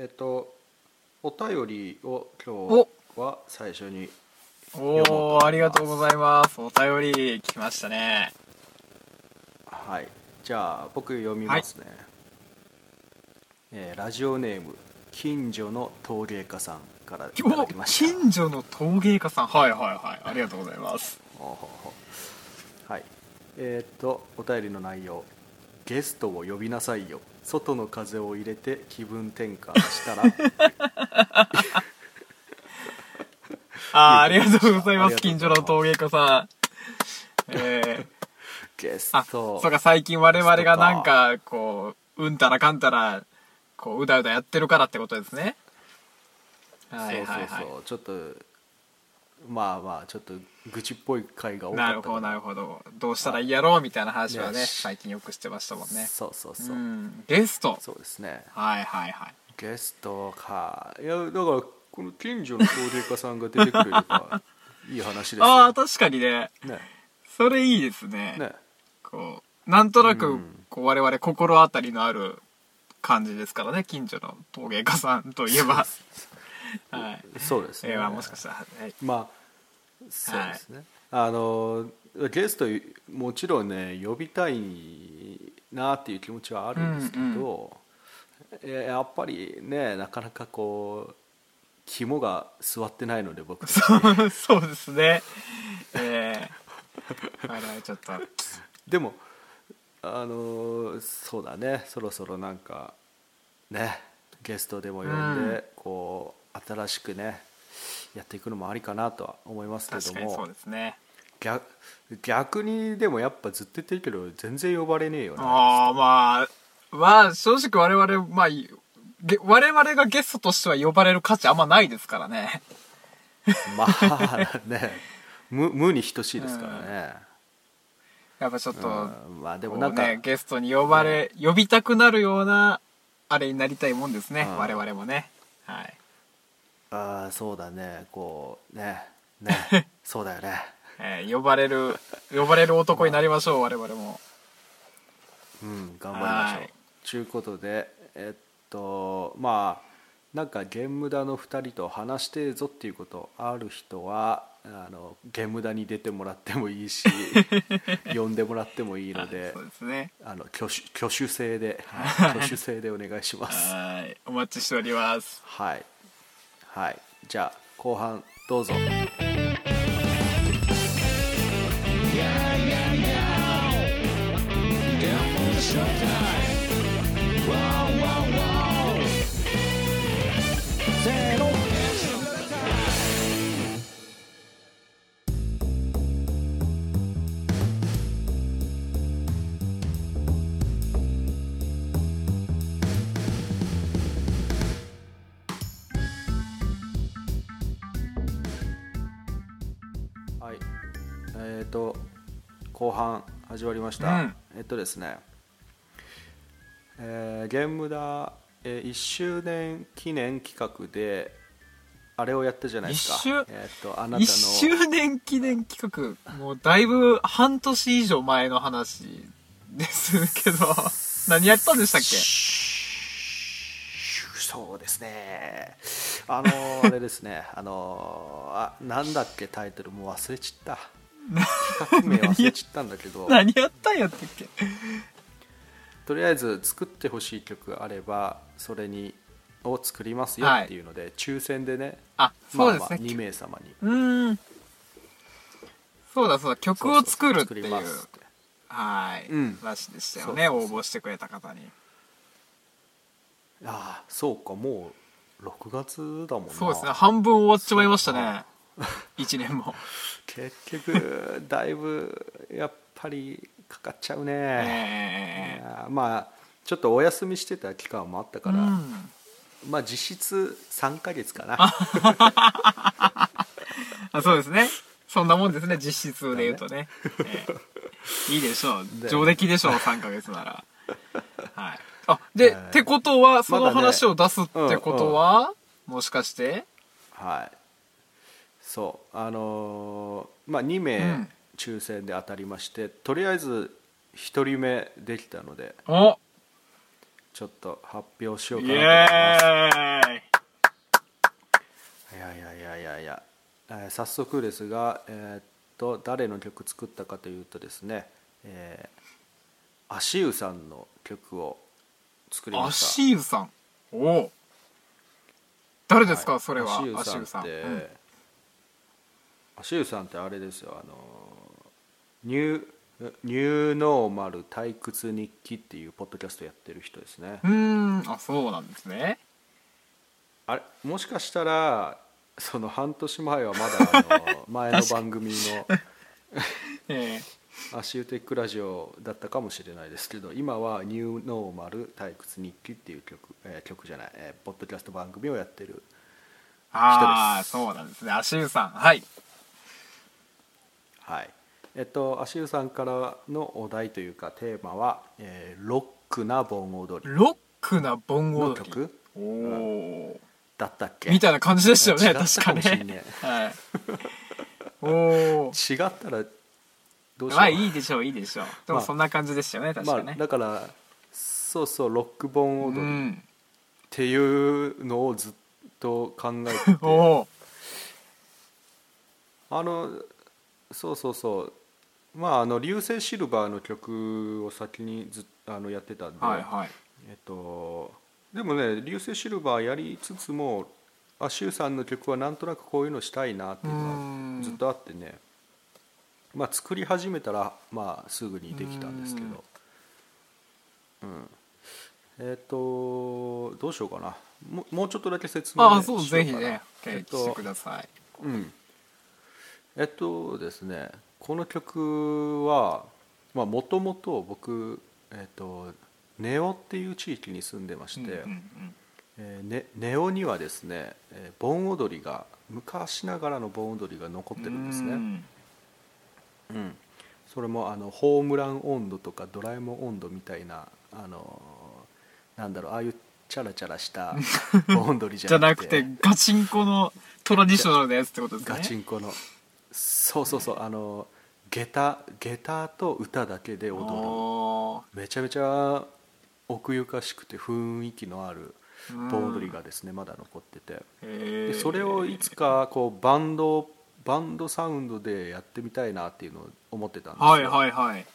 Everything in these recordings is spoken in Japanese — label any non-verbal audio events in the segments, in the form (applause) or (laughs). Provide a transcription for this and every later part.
えっとお便りを今お日は最初におおありがとうございます。お便り来ましたね。はい。じゃあ僕読みますね、えーラジオネーム近所の陶芸家さんからいただおきました。近所の陶芸家さん。はいはいはい。ありがとうございます。はい。えーっとお便りの内容。ゲストを呼びなさいよ外の風を入れて気分転換したら。(laughs) あーありがとうございます近所の陶芸家さん。えー、ゲスあトそうか最近我々がなんか。こううんたらかんたらこううだうだやってるからってことですね。はいはいはい。そうそうそう。ちょっとまあまあちょっと愚痴っぽい回が多かったなるほどなるほど。どうしたらいいやろうみたいな話はね最近よくしてましたもんね。そうそうそう、う。ん。ゲスト。そうですね。はいはいはい。ゲストか。いやだからこの近所の陶芸家さんが出てくれればいい話ですよ。(laughs) ああ確かにね。ね。それいいですね。ね。こうなんとなくうん。こう我々心当たりのある感じですからね近所の陶芸家さんといえばはい。そうですね、えーまあもしかしたら、はい、まあそうですね、あのゲストもちろんね呼びたいなっていう気持ちはあるんですけど、えやっぱりねなかなかこう肝が座ってないので僕そうですね。えー、(laughs) 我々ちょっと。でもあのそうだね。そろそろなんかねゲストでも呼んで、こう新しくねやっていくのもありかなとは思いますけども。確かにそうですね。逆逆にでもやっぱずっと言ってるけど全然呼ばれねえよな。ああまあまあ正直我々まあ我々がゲストとしては呼ばれる価値あんまないですからね。まあね無無に等しいですからね、やっぱちょっと、うんまあででももなんか、ね、ゲストに呼ばれ、呼びたくなるようなあれになりたいもんですね、うん。我々もね。はいああそうだね。こうね。ね。(laughs) そうだよね。えー呼ばれる呼ばれる男になりましょう我々も。うん頑張りましょう。はい。ちゅうことでえっとまあなんかゲームダの2人と話してえぞっていうことある人はあのゲームダに出てもらってもいいし (laughs) 呼んでもらってもいいのでそうですね。あの挙手挙手制で、はい、(laughs) 挙手制でお願いします。はい。お待ちしております。はいはい。じゃあ後半どうぞ。えっ、と後半始まりました、うん。えっとですねえーゲームだ、えー、1周年記念企画であれをやったじゃないですか。えっ、とあなたの。1周年記念企画？もうだいぶ半年以上前の話ですけど。(laughs) 何やったんでしたっけ？そうですね。あのーあれですね。あのーあなんだっけタイトル。もう忘れちった企画名忘れちったんだけど。(laughs) 何やったんやったっけ？とりあえず作ってほしい曲あればそれにを作りますよはい。っていうので、抽選でね。あそうですね、まあまあ、2名様に。うーん。そうだそうだ。曲を作るっていう。はい、うん。話でしたよね。応募してくれた方に。ああそうか。もう6月だもんな。そうですね。半分終わっちまいましたね (laughs) 1年も。結局だいぶやっぱりかかっちゃうね、えいやまあちょっとお休みしてた期間もあったえから、うん。まあ実質3ヶ月かな。あそうですね。そんなもんですね実質で言うとね。ええ。いいでしょう。で上出来でしょう3ヶ月なら。はい。あで、えーってことはその話を出すってことは、もしかして？はいそう。あのーまあ2う名ん。抽選で当たりまして、とりあえず1人目できたのでお。ちょっと発表しようイかなと思います。エーイ。いやいやいやいやいや、えー早速ですが、えーっと誰の曲作ったかというとですね、えー、足湯さんの曲を作りました。足湯さん。お。お誰ですか、はい。それは。足湯さんって、うん足湯さんってあれですよ。あのニューニューノーマル退屈日記っていうポッドキャストやってる人ですね、うーん。あそうなんですね。あれもしかしたらその半年前はまだあの前の番組のえ「足湯テックラジオ」だったかもしれないですけど今は「ニューノーマル退屈日記」っていう曲、えー曲じゃない、えーポッドキャスト番組をやってるー、ああ人です。そうなんですね。足湯さん。はいはい。えっと足湯さんからのお題というかテーマは、えーロックな盆踊り。ロックな盆の踊り。曲？おおだったっけ？みたいな感じでしたよね確かね。ね (laughs) はい。おお違ったらどうしよう、まあいいでしょういいでしょう。でもまあそんな感じでしたよね確まあかね、だからそうそうロック盆踊り。っうん。ていうのをずっと考えてて。(laughs) おおあのそうそうそう。まああの流星シルバーの曲を先にずっあのやってたんで、はいはい。えっとでもね流星シルバーやりつつもアシさんの曲はなんとなくこういうのしたいなっていうのうん。がずっとあってね。まあ作り始めたらまあすぐにできたんですけど。うん。えっとどうしようかな。ももうちょっとだけ説明ああそうしようかな。ぜひねえっしてとください。うんえっとですねこの曲はもともと僕、えっと、ネオっていう地域に住んでまして、うんうんえーね、ネオにはですね、えー盆踊りが昔ながらの盆踊りが残ってるんですね、うんうん、それもあのホームラン温度とかドラえもん温度みたいなあのーなんだろうああいうチャラチャラした (laughs) 盆踊りじじゃゃなくて。なくてガチンコのトラディショナルなやつってことですね。ガチンコのそうそうそう。あの下駄下駄と歌だけで踊おるめちゃめちゃ奥ゆかしくて雰囲気のあるー盆踊りがですねまだ残ってて。でそれをいつかこうバンドバンドサウンドでやってみたいなっていうのを思ってたんですよ。はいはいはい。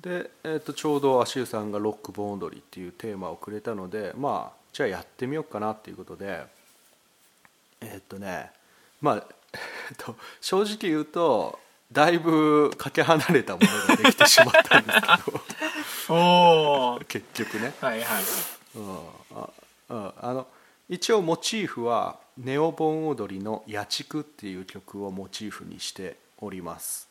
で、えー、とちょうど足湯さんが「ロック盆踊り」っていうテーマをくれたのでまあじゃあやってみようかなっていうことでえっ、とねまあ、えっと正直言うとだいぶかけ離れたものができてしまったんですけ (laughs) おおど結局ね、はいはいうん。あうん、あの一応モチーフは「ネオ盆踊りの野畜」っていう曲をモチーフにしております。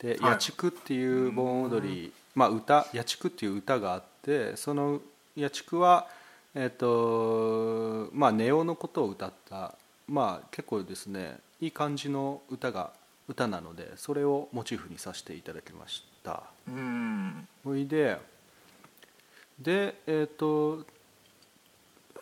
で「はい。野畜」っていう盆踊り、まあ歌「野畜」っていう歌があってその野畜はえっ、とまあネオのことを歌ったまあ結構ですねいい感じの歌が歌なのでそれをモチーフにさせていただきました。うん。ほいででえっ、と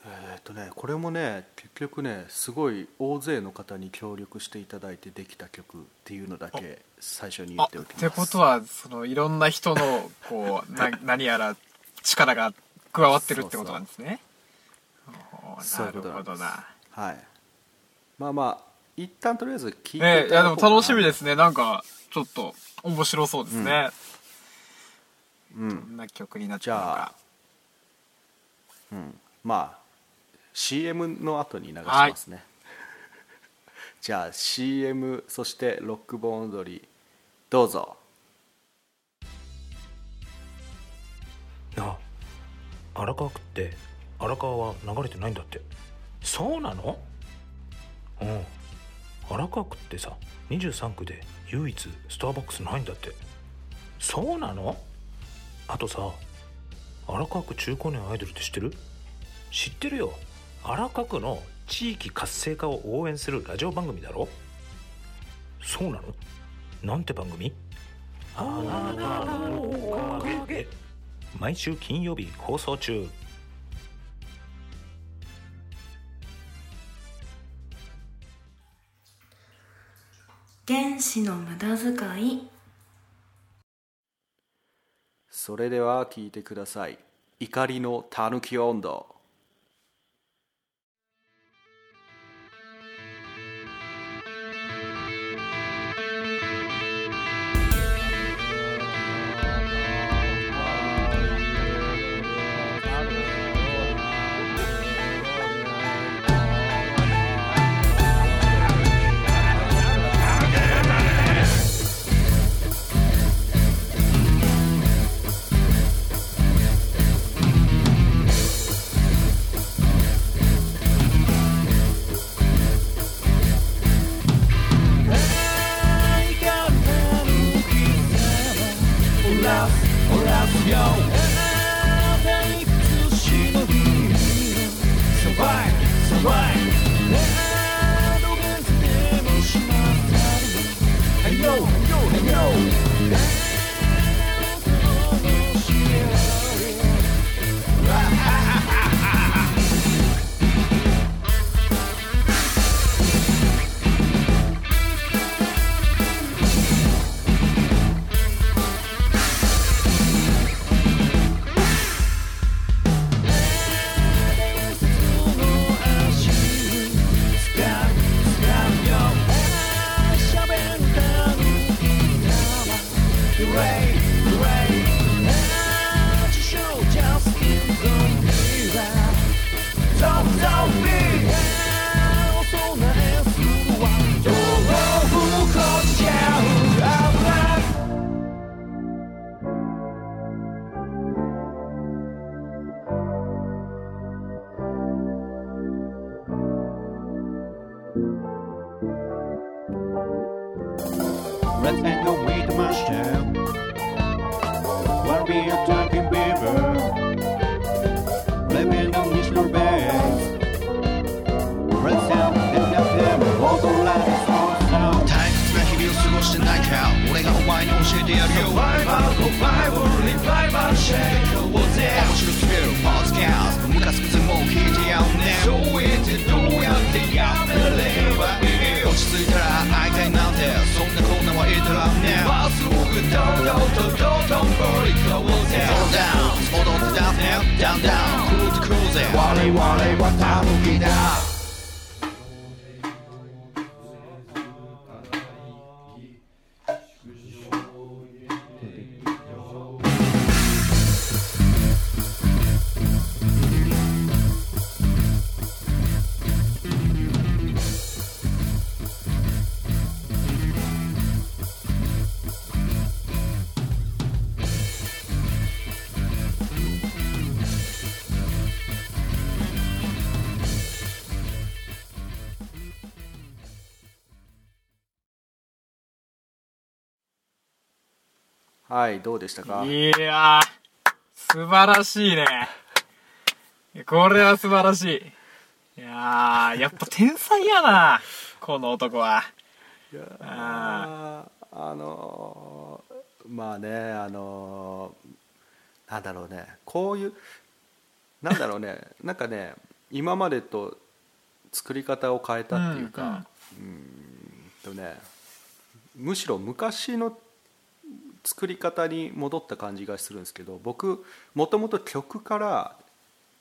えっ、とねこれもね結局ねすごい大勢の方に協力していただいてできた曲っていうのだけ最初に言あっておきます。ってことはそのいろんな人のこう (laughs) な何やら力が加わってるってことなんですね。そうないるうことなんです。ほどなはいまあまあ一旦とりあえず聞いていええいやでも楽しみでですね。なんかちょっと面白そうですね、うん。どんな曲になっちゃうか。うん、まあ CM の後に流しますね、(laughs) じゃあ CM そしてロック盆踊りどうぞ。なあ荒川区って荒川は流れてないんだって。そうなの？うん。荒川区ってさ23区で唯一スターバックスないんだって。そうなの？あとさ荒川区中高年アイドルって知ってる？知ってるよ。荒川区の地域活性化を応援するラジオ番組だろ。そうなの？なんて番組？あなたのおかげ。で毎週金曜日放送中原子の無駄遣い。それでは聞いてください。怒りのたぬき温度 wanna はいどうでしたか？いやー、素晴らしいね。これは素晴らしい。いやー、やっぱ天才やな、この男は。いやああのーまあねあのーなんだろうねこういうなんだろうね (laughs) なんかね今までと作り方を変えたっていうか、うんとねむしろ昔の作り方に戻った感じがするんですけど僕もともと曲から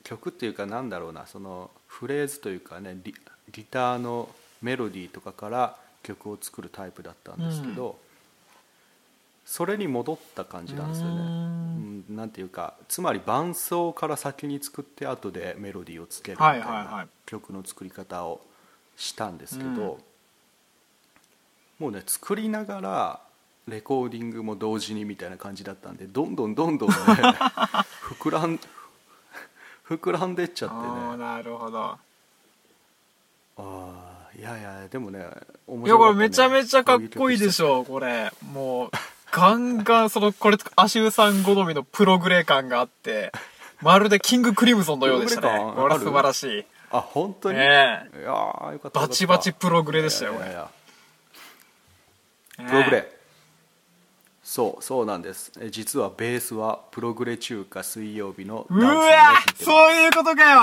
曲っていうかなんだろうなそのフレーズというかねリギターのメロディーとかから曲を作るタイプだったんですけど、それに戻った感じなんですよね。うん、なんていうかつまり伴奏から先に作って後でメロディーをつけるみたいはいはいはない。曲の作り方をしたんですけど、うん。もうね作りながらレコーディングも同時にみたいな感じだったんでどんどんどんどんね (laughs) 膨らん膨らんでっちゃってね。なるほど。ああいやいやでもね面いや、これめちゃめちゃかっこいいでしょ、これ。もう、ガンガン、その、これ、足湯さん好みのプログレ感があって、まるでキングクリムゾンのようでしたね。これ素晴らしい。あ本当に、ねいやーよかったバチバチプログレでしたよ、これ。プログレ、そうそうなんです。え実はベースはプログレ中華水曜日のうわそういうことかよ。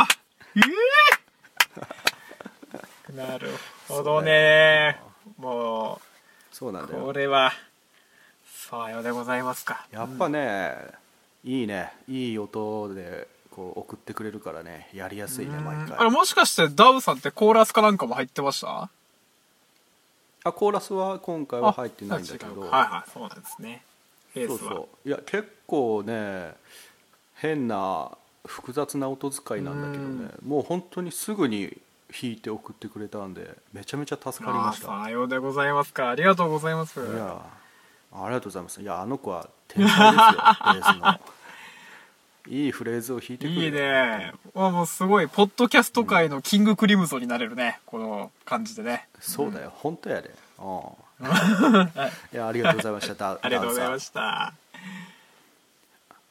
(laughs) なるほどね。もそうなんだうこよれはさようでございますか。やっぱね、いいね。いい音でこう送ってくれるからね。やりやすいね毎あれ回もしかしてダウさんってコーラスかなんかも入ってました？あコーラスは今回は入ってないんだけど。はいはいそうなんですね。ベそうースは。そういや結構ね変な複雑な音使いなんだけどね。もう本当にすぐに弾いて送ってくれたんでめちゃめちゃ助かりました。さようでございますか。ありがとうございます。いやありがとうございます。いやあの子は天才ですよ (laughs) ベースのいいフレーズを弾いてくれる。いいね。わもうすごいポッドキャスト界のキングクリムゾンになれるね。この感じでね。そうだよ、本当やで。(laughs) うんいやありがとうございました。(laughs) ダありがとうございましした。た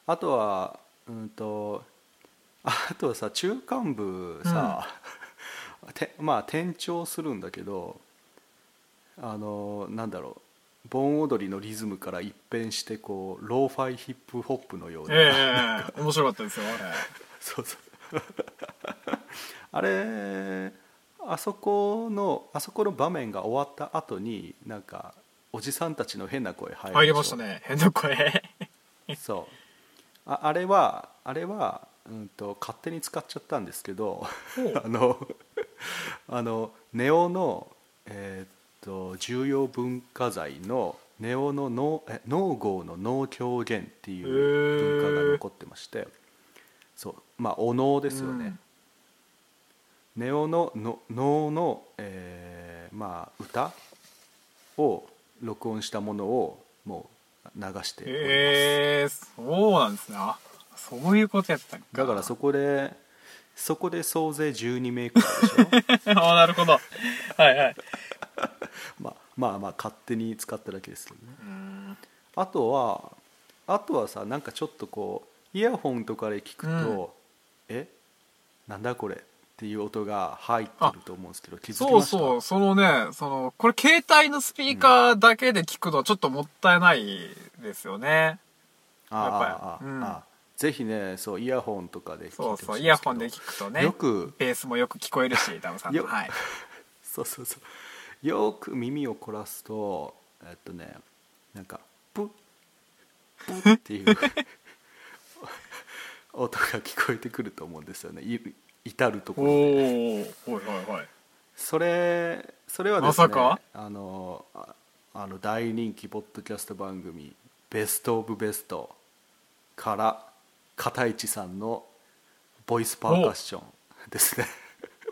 あとはうんとあとはさ中間部さ、(laughs) てまあ転調するんだけどあのなんだろう盆踊りのリズムから一変してこうローファイヒップホップのような、ええ面白かったですよあれ。(laughs) そうそう。(laughs) あれあそこのあそこの場面が終わった後になんかおじさんたちの変な声入入りましたね。変な声。(laughs) そう。ああれはあれは、うん、と勝手に使っちゃったんですけどあのあのネオの、えーっと重要文化財のネオの農え農業の農協源っていう文化が残ってましてそうまあお能ですよね、うん。ネオのの能の、えーまあ、歌を録音したものをもう流しております、ええそうなんですね。あそういうことやったんか。だからそこでそこで総勢12名くらいでしょ？(laughs) あなるほど。はいはいまあまあまあ勝手に使っただけですけどね。うん。あとはあとはさなんかちょっとこうイヤホンとかで聞くと、え？なんだこれっていう音が入ってると思うんですけど気づきそうました？そうそのねそのこれ携帯のスピーカーだけで聞くのはちょっともったいないですよね。あやっぱり。あああうん。あぜひねそうイヤホンとかで聞いてそうそうイヤホンで聞くとねよくベースもよく聞こえるしダムさんはい。(laughs) そうそうそうよく耳を凝らすとえっとねなんかプップッっていう (laughs) 音が聞こえてくると思うんですよね。い至るとこおろでおはいはいはい。それそれはですねまさか？あのああの大人気ポッドキャスト番組「ベスト・オブ・ベスト」から片市さんのボイスパーカッションですね。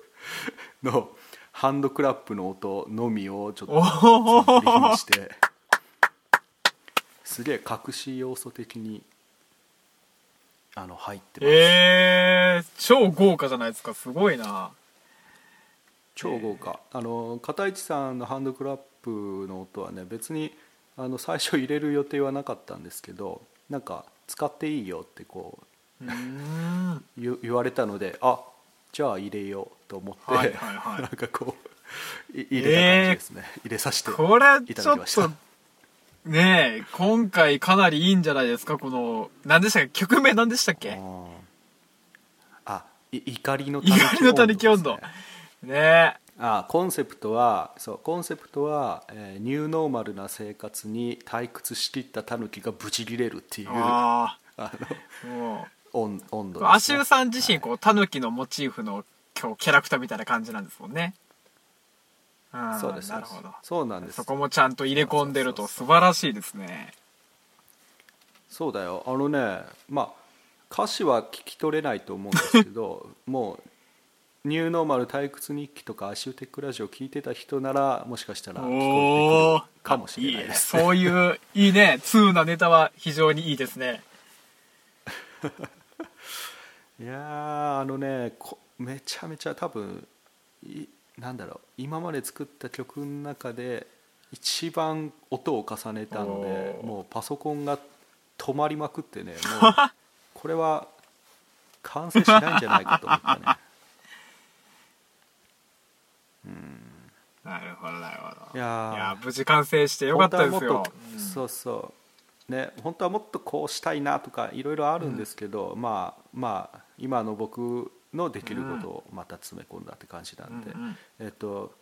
(laughs) のハンドクラップの音のみをちょっとおサンプリンおグしてすげえ隠し要素的にあの入ってます、えー、超豪華じゃないですかすごいな。超豪華。あの片市さんのハンドクラップの音はね別にあの最初入れる予定はなかったんですけどなんか使っていいよってこう言われたのであじゃあ入れようと思って、はいはいはい。(laughs) なんかこうい入れた感じですね、入れさせていただきました。とねえ今回かなりいいんじゃないですか？この何でしたっけ？曲名何でしたっけ？うんあい怒りの怒りのたぬき温度ね。ねあコンセプトはそうコンセプトは、えーニューノーマルな生活に退屈しきったタヌキがブチギレるっていう。えあああもの温温度うアシューさん自身こうタヌキのモチーフの今日キャラクターみたいな感じなんですもんね。うんそうです。なるほど。そうなんです。そこもちゃんと入れ込んでると素晴らしいですね。そうだよ。あのねまあ歌詞は聞き取れないと思うんですけど (laughs) もうニューノーマル退屈日記とかアシューテックラジオ聞いてた人ならもしかしたら聞こえてくるかもしれない。いですそういういいね。通なネタは非常にいいですね (laughs) いやーあのねこめちゃめちゃ多分いなんだろう今まで作った曲の中で一番音を重ねたのでもうパソコンが止まりまくってねもう (laughs) これは完成しないんじゃないかと思ったね。(laughs) なるほどなるほど。いやー。いや無事完成してよかったですよ。本当はもっと、そうそう。ね本当はもっとこうしたいなとかいろいろあるんですけど、まあまあ今の僕のできることをまた詰め込んだって感じなんで、うんうんえっと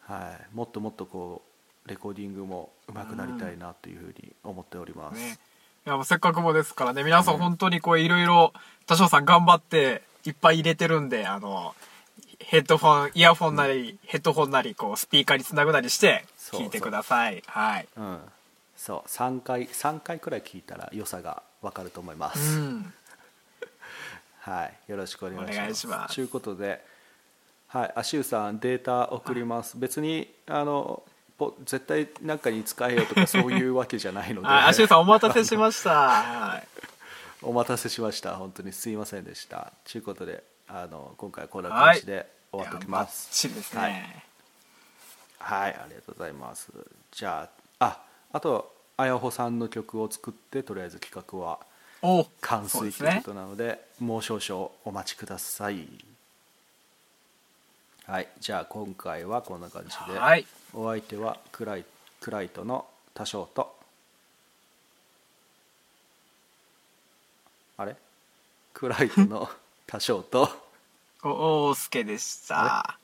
はい。もっともっとこうレコーディングも上手くなりたいなというふうに思っております、ね。やもうせっかくもですからね。皆さん本当にこういろいろ多少さん頑張っていっぱい入れてるんであのヘッドフォンイヤフォンなり、ヘッドホンなりこうスピーカーにつなぐなりして聞いてください。はい。うん。そう。3回3回くらい聞いたら良さが分かると思いまうす、んはいよろしくお願いします。ということではいアシューさんデータ送ります。別にあのポ絶対なんかに使えよとか (laughs) そういうわけじゃないので。あアシューさんお待たせしました。(laughs) はい。お待たせしました。本当にすいませんでした。ということであの今回はこんな感じで終わっておきます、バッチリですね、はい。はい、ありがとうございます。じゃあ、あ、あと、あやほさんの曲を作って、とりあえず企画はお完遂ということなので、もう少々お待ちください。はい、じゃあ今回はこんな感じで、はい。お相手はクライクライトの多少と、あれ？クライトの多少と、(laughs) お大輔でした。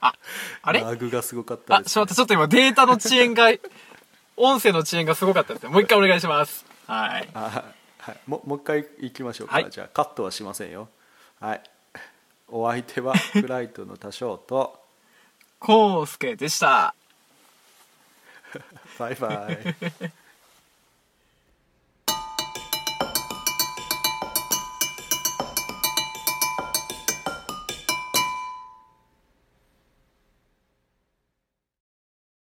ああれ？ラグがすごかったです、あちょっと待ってちょっと今データの遅延が音声の遅延がすごかったですね。もう一回お願いしますはい。あはい、ももう一回行きましょうか、はい。じゃあカットはしませんよ。はい。お相手は (laughs) フライトの多少と。コウスケでした。バイバイ